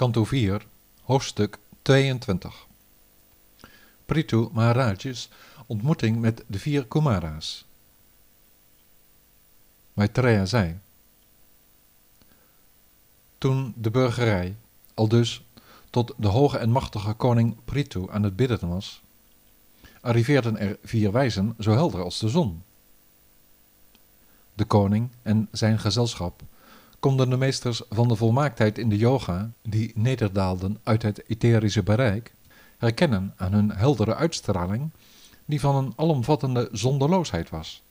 Kanto 4, hoofdstuk 22. Prithu Maharaj's ontmoeting met de vier Kumara's. Maitreya zei: Toen de burgerij, al dus tot de hoge en machtige koning Prithu aan het bidden was, arriveerden er vier wijzen zo helder als de zon. De koning en zijn gezelschap konden de meesters van de volmaaktheid in de yoga, die nederdaalden uit het etherische bereik, herkennen aan hun heldere uitstraling, die van een alomvattende zonderloosheid was.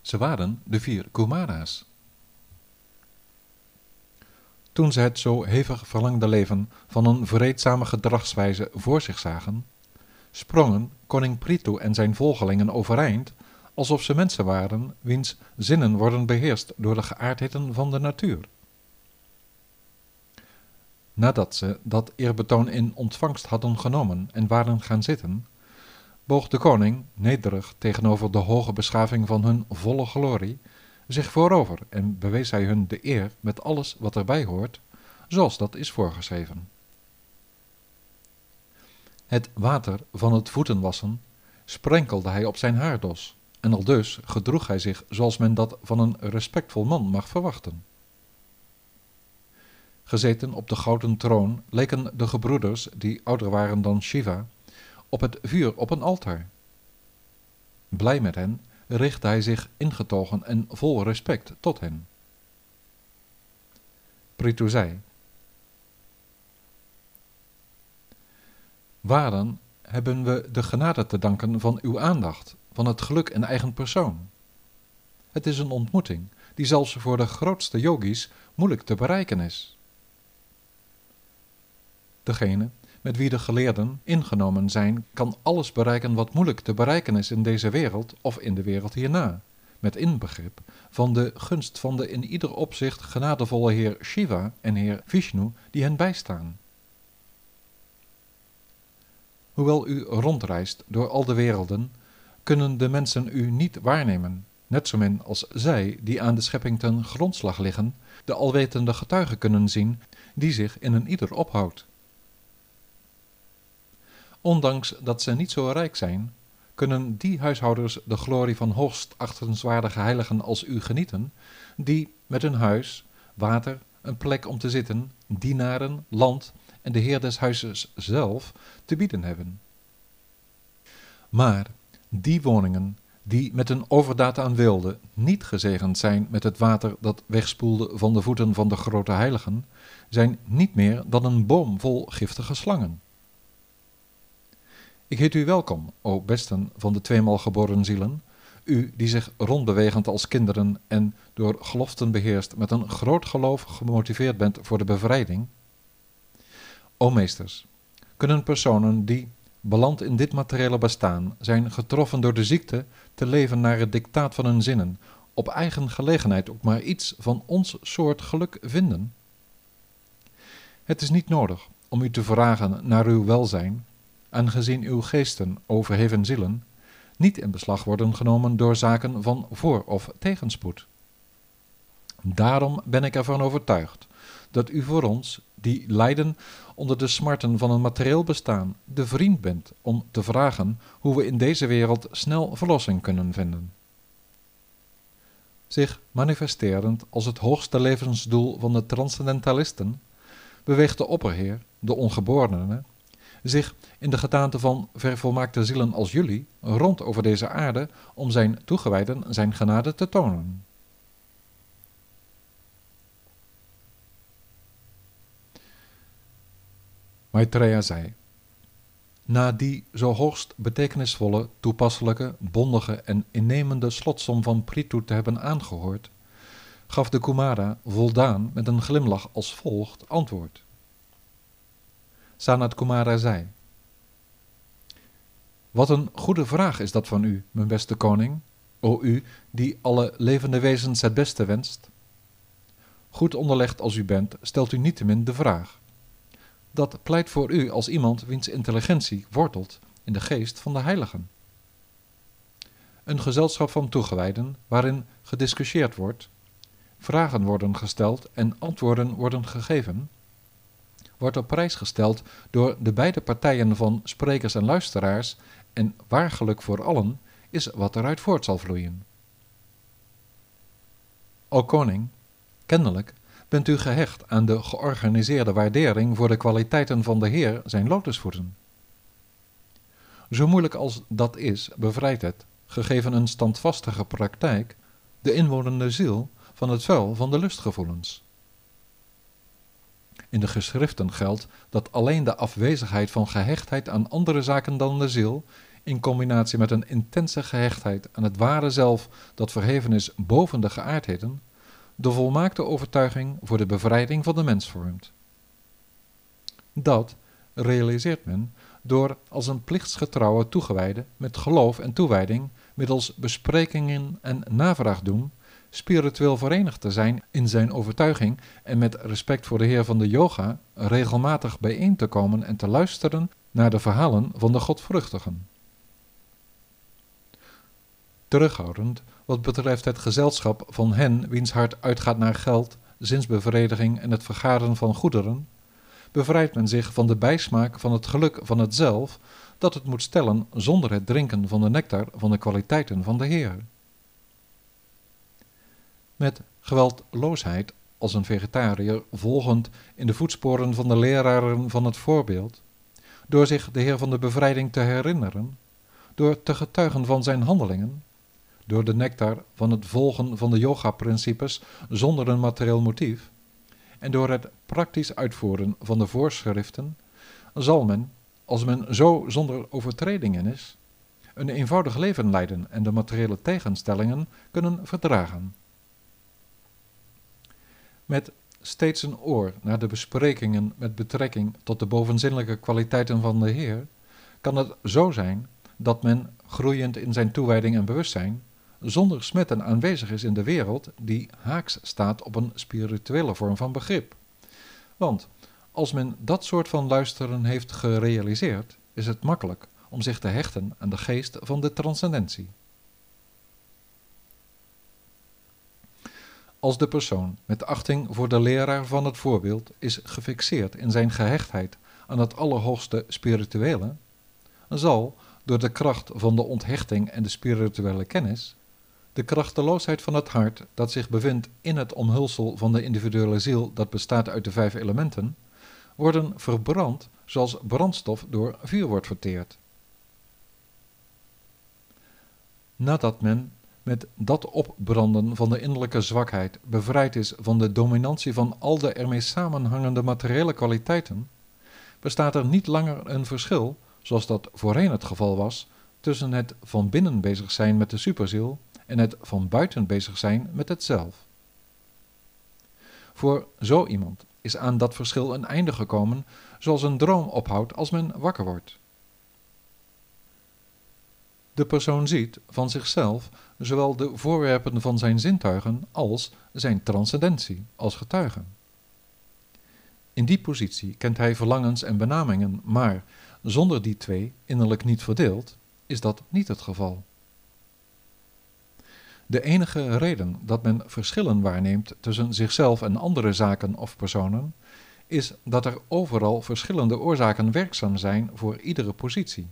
Ze waren de vier Kumara's. Toen ze het zo hevig verlangde leven van een vreedzame gedragswijze voor zich zagen, sprongen koning Prithu en zijn volgelingen overeind, alsof ze mensen waren wiens zinnen worden beheerst door de geaardheden van de natuur. Nadat ze dat eerbetoon in ontvangst hadden genomen en waren gaan zitten, boog de koning, nederig tegenover de hoge beschaving van hun volle glorie, zich voorover en bewees hij hun de eer met alles wat erbij hoort, zoals dat is voorgeschreven. Het water van het voetenwassen sprenkelde hij op zijn haardos, en al dus gedroeg hij zich zoals men dat van een respectvol man mag verwachten. Gezeten op de gouden troon leken de gebroeders, die ouder waren dan Shiva, op het vuur op een altaar. Blij met hen richtte hij zich ingetogen en vol respect tot hen. Prithu zei, Waarom hebben we de genade te danken van uw aandacht, van het geluk in eigen persoon? Het is een ontmoeting die zelfs voor de grootste yogis moeilijk te bereiken is. Degene met wie de geleerden ingenomen zijn, kan alles bereiken wat moeilijk te bereiken is in deze wereld of in de wereld hierna, met inbegrip van de gunst van de in ieder opzicht genadevolle Heer Shiva en Heer Vishnu die hen bijstaan. Hoewel u rondreist door al de werelden, kunnen de mensen u niet waarnemen, net zo min als zij, die aan de schepping ten grondslag liggen, de alwetende getuigen kunnen zien, die zich in een ieder ophoudt. Ondanks dat ze niet zo rijk zijn, kunnen die huishouders de glorie van hoogst achtenswaardige heiligen als u genieten, die met hun huis, water, een plek om te zitten, dienaren, land en de heer des huizes zelf te bieden hebben. Maar die woningen die met een overdaad aan wilde niet gezegend zijn met het water dat wegspoelde van de voeten van de grote heiligen, zijn niet meer dan een boom vol giftige slangen. Ik heet u welkom, o besten van de tweemaal geboren zielen, u die zich rondbewegend als kinderen en door geloften beheerst met een groot geloof gemotiveerd bent voor de bevrijding. O meesters, kunnen personen die, beland in dit materiële bestaan, zijn getroffen door de ziekte, te leven naar het dictaat van hun zinnen, op eigen gelegenheid ook maar iets van ons soort geluk vinden? Het is niet nodig om u te vragen naar uw welzijn, aangezien uw geesten, overheven zielen, niet in beslag worden genomen door zaken van voor- of tegenspoed. Daarom ben ik ervan overtuigd dat u voor ons, die lijden onder de smarten van een materieel bestaan, de vriend bent om te vragen hoe we in deze wereld snel verlossing kunnen vinden. Zich manifesterend als het hoogste levensdoel van de transcendentalisten, beweegt de opperheer, de ongeborene, zich in de gedaante van vervolmaakte zielen als jullie rond over deze aarde om zijn toegewijden zijn genade te tonen. Maitreya zei, na die zo hoogst betekenisvolle, toepasselijke, bondige en innemende slotsom van Prithu te hebben aangehoord, gaf de Kumara voldaan met een glimlach als volgt antwoord. Sanat Kumara zei. Wat een goede vraag is dat van u, mijn beste koning, o u die alle levende wezens het beste wenst. Goed onderlegd als u bent, stelt u niettemin de vraag. Dat pleit voor u als iemand wiens intelligentie wortelt in de geest van de heiligen. Een gezelschap van toegewijden waarin gediscussieerd wordt, vragen worden gesteld en antwoorden worden gegeven, wordt op prijs gesteld door de beide partijen van sprekers en luisteraars en waar geluk voor allen is wat eruit voort zal vloeien. O koning, kennelijk bent u gehecht aan de georganiseerde waardering voor de kwaliteiten van de Heer zijn lotusvoeten. Zo moeilijk als dat is, bevrijdt het, gegeven een standvastige praktijk, de inwonende ziel van het vuil van de lustgevoelens. In de geschriften geldt dat alleen de afwezigheid van gehechtheid aan andere zaken dan de ziel, in combinatie met een intense gehechtheid aan het ware zelf dat verheven is boven de geaardheden, de volmaakte overtuiging voor de bevrijding van de mens vormt. Dat realiseert men door als een plichtsgetrouwe toegewijde met geloof en toewijding middels besprekingen en navraag doen, spiritueel verenigd te zijn in zijn overtuiging en met respect voor de Heer van de Yoga regelmatig bijeen te komen en te luisteren naar de verhalen van de Godvruchtigen. Terughoudend wat betreft het gezelschap van hen wiens hart uitgaat naar geld, zinsbevrediging en het vergaren van goederen, bevrijdt men zich van de bijsmaak van het geluk van het zelf dat het moet stellen zonder het drinken van de nectar van de kwaliteiten van de Heer. Met geweldloosheid als een vegetariër volgend in de voetsporen van de leraren van het voorbeeld, door zich de Heer van de bevrijding te herinneren, door te getuigen van zijn handelingen, door de nectar van het volgen van de yoga-principes zonder een materieel motief, en door het praktisch uitvoeren van de voorschriften, zal men, als men zo zonder overtredingen is, een eenvoudig leven leiden en de materiële tegenstellingen kunnen verdragen. Met steeds een oor naar de besprekingen met betrekking tot de bovenzinnelijke kwaliteiten van de Heer, kan het zo zijn dat men, groeiend in zijn toewijding en bewustzijn, zonder smetten aanwezig is in de wereld die haaks staat op een spirituele vorm van begrip. Want als men dat soort van luisteren heeft gerealiseerd, is het makkelijk om zich te hechten aan de geest van de transcendentie. Als de persoon met achting voor de leraar van het voorbeeld is gefixeerd in zijn gehechtheid aan het allerhoogste spirituele, zal door de kracht van de onthechting en de spirituele kennis de krachteloosheid van het hart dat zich bevindt in het omhulsel van de individuele ziel dat bestaat uit de vijf elementen, worden verbrand zoals brandstof door vuur wordt verteerd. Nadat men met dat opbranden van de innerlijke zwakheid bevrijd is van de dominantie van al de ermee samenhangende materiële kwaliteiten, bestaat er niet langer een verschil, zoals dat voorheen het geval was, tussen het van binnen bezig zijn met de superziel en het van buiten bezig zijn met het zelf. Voor zo iemand is aan dat verschil een einde gekomen, zoals een droom ophoudt als men wakker wordt. De persoon ziet van zichzelf zowel de voorwerpen van zijn zintuigen als zijn transcendentie als getuigen. In die positie kent hij verlangens en benamingen, maar zonder die twee innerlijk niet verdeeld, is dat niet het geval. De enige reden dat men verschillen waarneemt tussen zichzelf en andere zaken of personen, is dat er overal verschillende oorzaken werkzaam zijn voor iedere positie.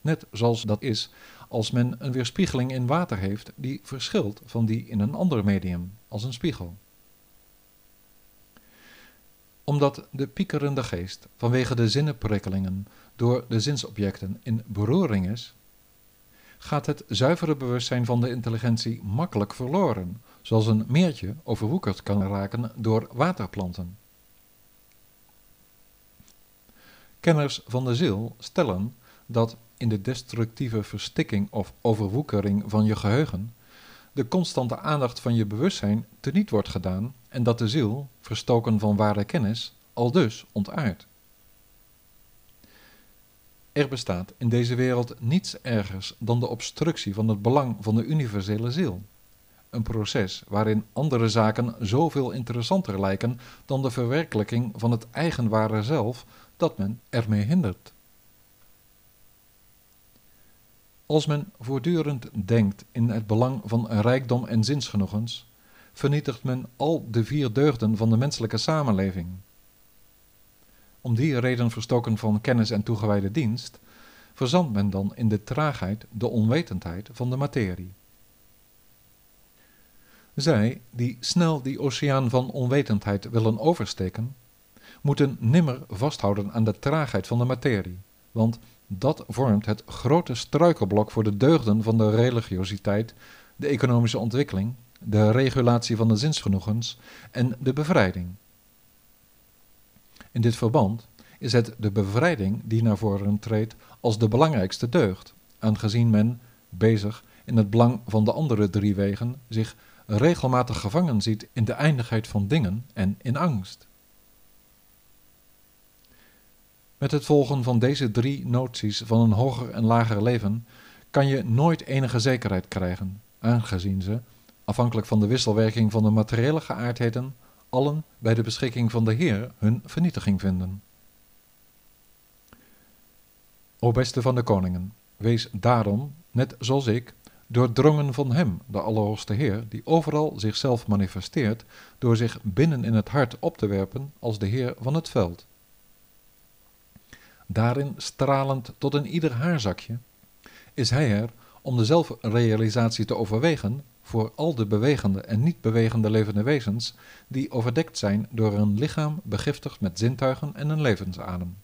Net zoals dat is als men een weerspiegeling in water heeft die verschilt van die in een ander medium, als een spiegel. Omdat de piekerende geest vanwege de zinnenprikkelingen door de zinsobjecten in beroering is, gaat het zuivere bewustzijn van de intelligentie makkelijk verloren, zoals een meertje overwoekerd kan raken door waterplanten. Kenners van de ziel stellen dat in de destructieve verstikking of overwoekering van je geheugen de constante aandacht van je bewustzijn teniet wordt gedaan en dat de ziel, verstoken van ware kennis, al dus ontaart. Er bestaat in deze wereld niets ergers dan de obstructie van het belang van de universele ziel. Een proces waarin andere zaken zoveel interessanter lijken dan de verwerkelijking van het eigen ware zelf dat men ermee hindert. Als men voortdurend denkt in het belang van rijkdom en zinsgenoegens, vernietigt men al de vier deugden van de menselijke samenleving. Om die reden verstoken van kennis en toegewijde dienst, verzandt men dan in de traagheid, de onwetendheid van de materie. Zij, die snel die oceaan van onwetendheid willen oversteken, moeten nimmer vasthouden aan de traagheid van de materie, want dat vormt het grote struikelblok voor de deugden van de religiositeit, de economische ontwikkeling, de regulatie van de zinsgenoegens en de bevrijding. In dit verband is het de bevrijding die naar voren treedt als de belangrijkste deugd, aangezien men, bezig in het belang van de andere drie wegen, zich regelmatig gevangen ziet in de eindigheid van dingen en in angst. Met het volgen van deze drie noties van een hoger en lager leven kan je nooit enige zekerheid krijgen, aangezien ze, afhankelijk van de wisselwerking van de materiële geaardheden, allen bij de beschikking van de Heer hun vernietiging vinden. O beste van de koningen, wees daarom, net zoals ik, doordrongen van Hem, de Allerhoogste Heer, die overal zichzelf manifesteert door zich binnen in het hart op te werpen als de Heer van het veld. Daarin stralend tot in ieder haarzakje, is Hij er om de zelfrealisatie te overwegen voor al de bewegende en niet bewegende levende wezens die overdekt zijn door een lichaam begiftigd met zintuigen en een levensadem.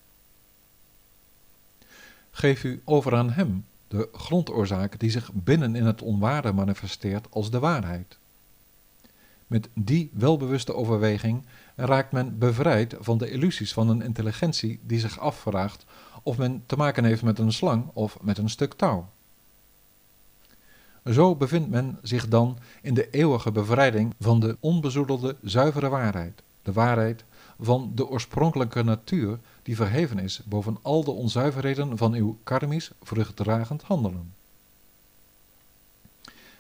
Geef u over aan Hem, de grondoorzaak die zich binnen in het onware manifesteert als de waarheid. Met die welbewuste overweging raakt men bevrijd van de illusies van een intelligentie die zich afvraagt of men te maken heeft met een slang of met een stuk touw. Zo bevindt men zich dan in de eeuwige bevrijding van de onbezoedelde, zuivere waarheid, de waarheid van de oorspronkelijke natuur die verheven is boven al de onzuiverheden van uw karmisch vruchtdragend handelen.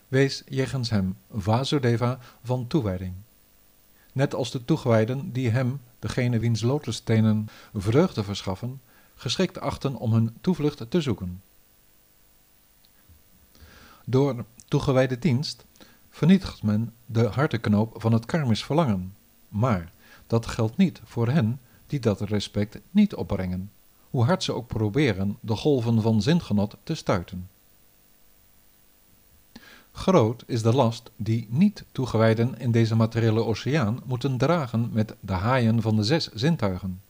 Wees jegens hem Vasudeva van toewijding. Net als de toegewijden die hem, degene wiens lotusstenen vreugde verschaffen, geschikt achten om hun toevlucht te zoeken. Door toegewijde dienst vernietigt men de harteknoop van het karmisch verlangen, maar dat geldt niet voor hen die dat respect niet opbrengen, hoe hard ze ook proberen de golven van zingenot te stuiten. Groot is de last die niet toegewijden in deze materiële oceaan moeten dragen met de haaien van de zes zintuigen.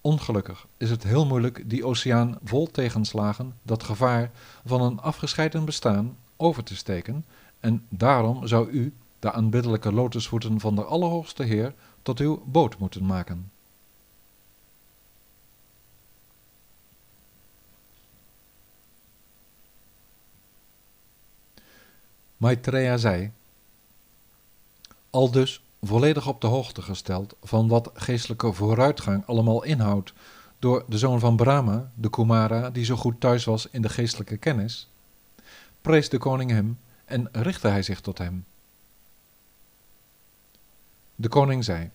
Ongelukkig is het heel moeilijk die oceaan vol tegenslagen, dat gevaar van een afgescheiden bestaan, over te steken, en daarom zou u de aanbiddelijke lotusvoeten van de Allerhoogste Heer tot uw boot moeten maken. Maitreya zei, al dus volledig op de hoogte gesteld van wat geestelijke vooruitgang allemaal inhoudt door de zoon van Brahma, de Kumara, die zo goed thuis was in de geestelijke kennis, prees de koning hem en richtte hij zich tot hem. De koning zei,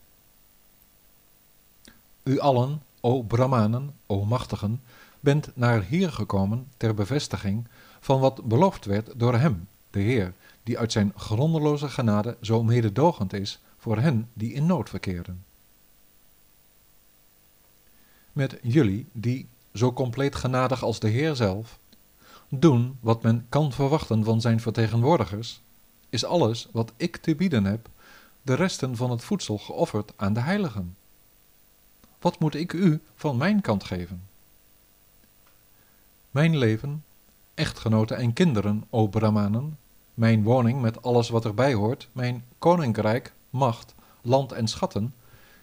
U allen, o Brahmanen, o machtigen, bent naar hier gekomen ter bevestiging van wat beloofd werd door hem, de Heer, die uit zijn grondeloze genade zo mededogend is voor hen die in nood verkeren. Met jullie, die, zo compleet genadig als de Heer zelf, doen wat men kan verwachten van zijn vertegenwoordigers, is alles wat ik te bieden heb, de resten van het voedsel geofferd aan de heiligen. Wat moet ik u van mijn kant geven? Mijn leven, echtgenoten en kinderen, o Brahmanen, mijn woning met alles wat erbij hoort, mijn koninkrijk, macht, land en schatten,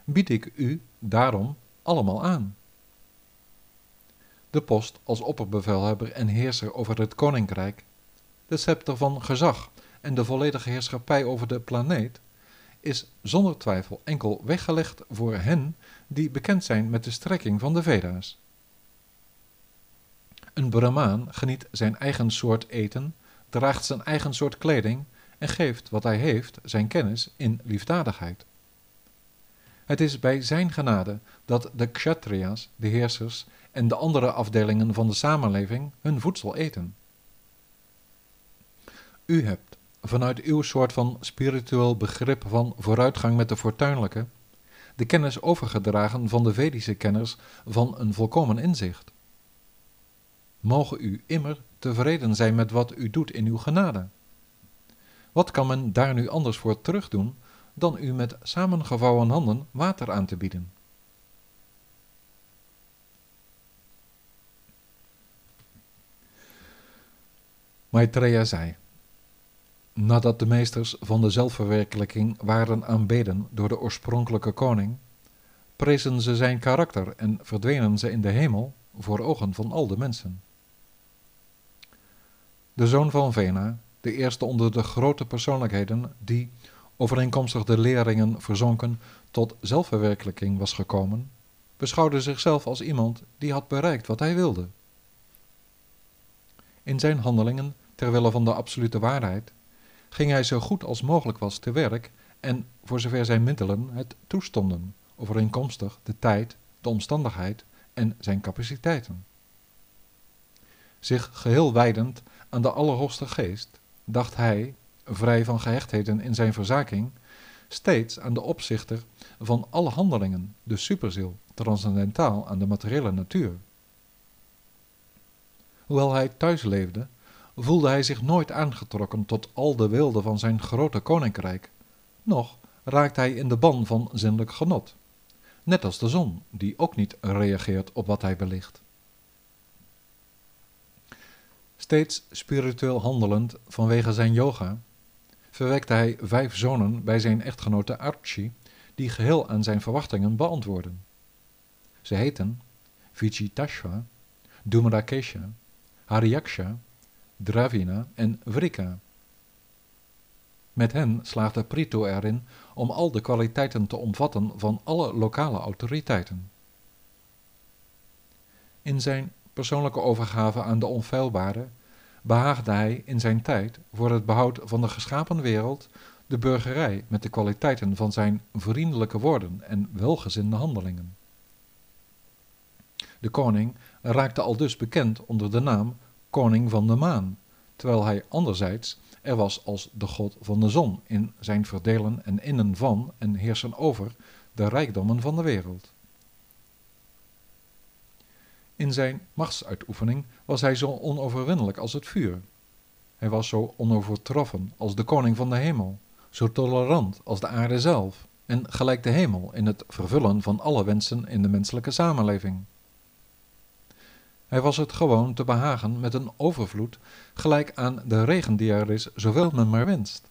bied ik u daarom allemaal aan. De post als opperbevelhebber en heerser over het koninkrijk, de scepter van gezag en de volledige heerschappij over de planeet, is zonder twijfel enkel weggelegd voor hen die bekend zijn met de strekking van de Veda's. Een Brahmaan geniet zijn eigen soort eten, draagt zijn eigen soort kleding en geeft wat hij heeft, zijn kennis, in liefdadigheid. Het is bij zijn genade dat de kshatriyas, de heersers en de andere afdelingen van de samenleving hun voedsel eten. U hebt vanuit uw soort van spiritueel begrip van vooruitgang met de fortuinlijke de kennis overgedragen van de Vedische kenners van een volkomen inzicht. Mogen u immer tevreden zijn met wat u doet in uw genade. Wat kan men daar nu anders voor terugdoen dan u met samengevouwen handen water aan te bieden? Maitreya zei, nadat de meesters van de zelfverwerkelijking waren aanbeden door de oorspronkelijke koning, prezen ze zijn karakter en verdwenen ze in de hemel voor ogen van al de mensen. De zoon van Vena, de eerste onder de grote persoonlijkheden die, overeenkomstig de leringen verzonken, tot zelfverwerkelijking was gekomen, beschouwde zichzelf als iemand die had bereikt wat hij wilde. In zijn handelingen, ter wille van de absolute waarheid, ging hij zo goed als mogelijk was te werk en, voor zover zijn middelen het toestonden, overeenkomstig de tijd, de omstandigheid en zijn capaciteiten. Zich geheel wijdend aan de Allerhoogste Geest, dacht hij, vrij van gehechtheden in zijn verzaking, steeds aan de opzichter van alle handelingen, de superziel, transcendentaal aan de materiële natuur. Hoewel hij thuis leefde, voelde hij zich nooit aangetrokken tot al de wilde van zijn grote koninkrijk, noch raakte hij in de ban van zinnelijk genot, net als de zon, die ook niet reageert op wat hij belicht. Steeds spiritueel handelend vanwege zijn yoga, verwekte hij vijf zonen bij zijn echtgenote Archie, die geheel aan zijn verwachtingen beantwoorden. Ze heten Vichitashva, Dhumrakesha, Hariyaksha, Dravina en Vrika. Met hen slaagde Prito erin om al de kwaliteiten te omvatten van alle lokale autoriteiten. In zijn persoonlijke overgave aan de onfeilbare behaagde hij in zijn tijd voor het behoud van de geschapen wereld de burgerij met de kwaliteiten van zijn vriendelijke woorden en welgezinde handelingen. De koning raakte al dus bekend onder de naam koning van de maan, terwijl hij anderzijds er was als de god van de zon in zijn verdelen en innen van en heersen over de rijkdommen van de wereld. In zijn machtsuitoefening was hij zo onoverwinnelijk als het vuur. Hij was zo onovertroffen als de koning van de hemel, zo tolerant als de aarde zelf en gelijk de hemel in het vervullen van alle wensen in de menselijke samenleving. Hij was het gewoon te behagen met een overvloed gelijk aan de regen die er is, zoveel men maar wenst.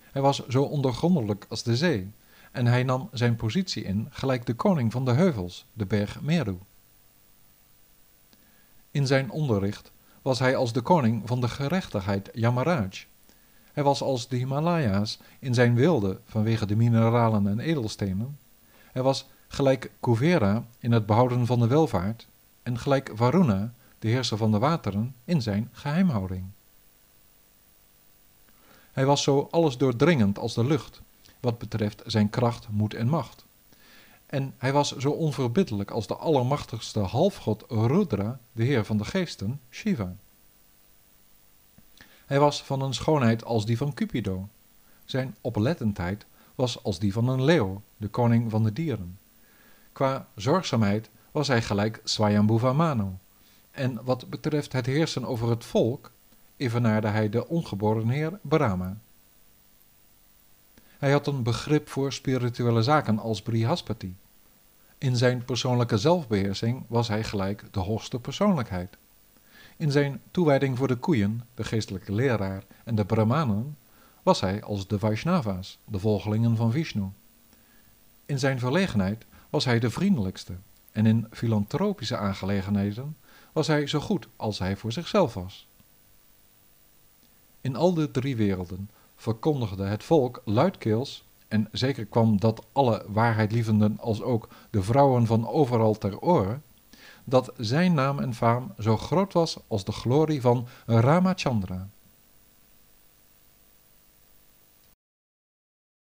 Hij was zo ondergrondelijk als de zee, en hij nam zijn positie in gelijk de koning van de heuvels, de berg Meru. In zijn onderricht was hij als de koning van de gerechtigheid Yamaraj. Hij was als de Himalaya's in zijn wilde vanwege de mineralen en edelstenen. Hij was gelijk Kuvera in het behouden van de welvaart en gelijk Varuna, de heerser van de wateren, in zijn geheimhouding. Hij was zo alles doordringend als de lucht, wat betreft zijn kracht, moed en macht. En hij was zo onverbiddelijk als de allermachtigste halfgod Rudra, de heer van de geesten, Shiva. Hij was van een schoonheid als die van Cupido. Zijn oplettendheid was als die van een leeuw, de koning van de dieren. Qua zorgzaamheid was hij gelijk Swayambhuva Manu. En wat betreft het heersen over het volk, evenaarde hij de ongeboren heer Brahma. Hij had een begrip voor spirituele zaken als Brihaspati. In zijn persoonlijke zelfbeheersing was hij gelijk de hoogste persoonlijkheid. In zijn toewijding voor de koeien, de geestelijke leraar en de brahmanen was hij als de Vaishnava's, de volgelingen van Vishnu. In zijn verlegenheid was hij de vriendelijkste en in filantropische aangelegenheden was hij zo goed als hij voor zichzelf was. In al de drie werelden verkondigde het volk luidkeels, en zeker kwam dat alle waarheidlievenden als ook de vrouwen van overal ter oren, dat zijn naam en faam zo groot was als de glorie van Ramachandra.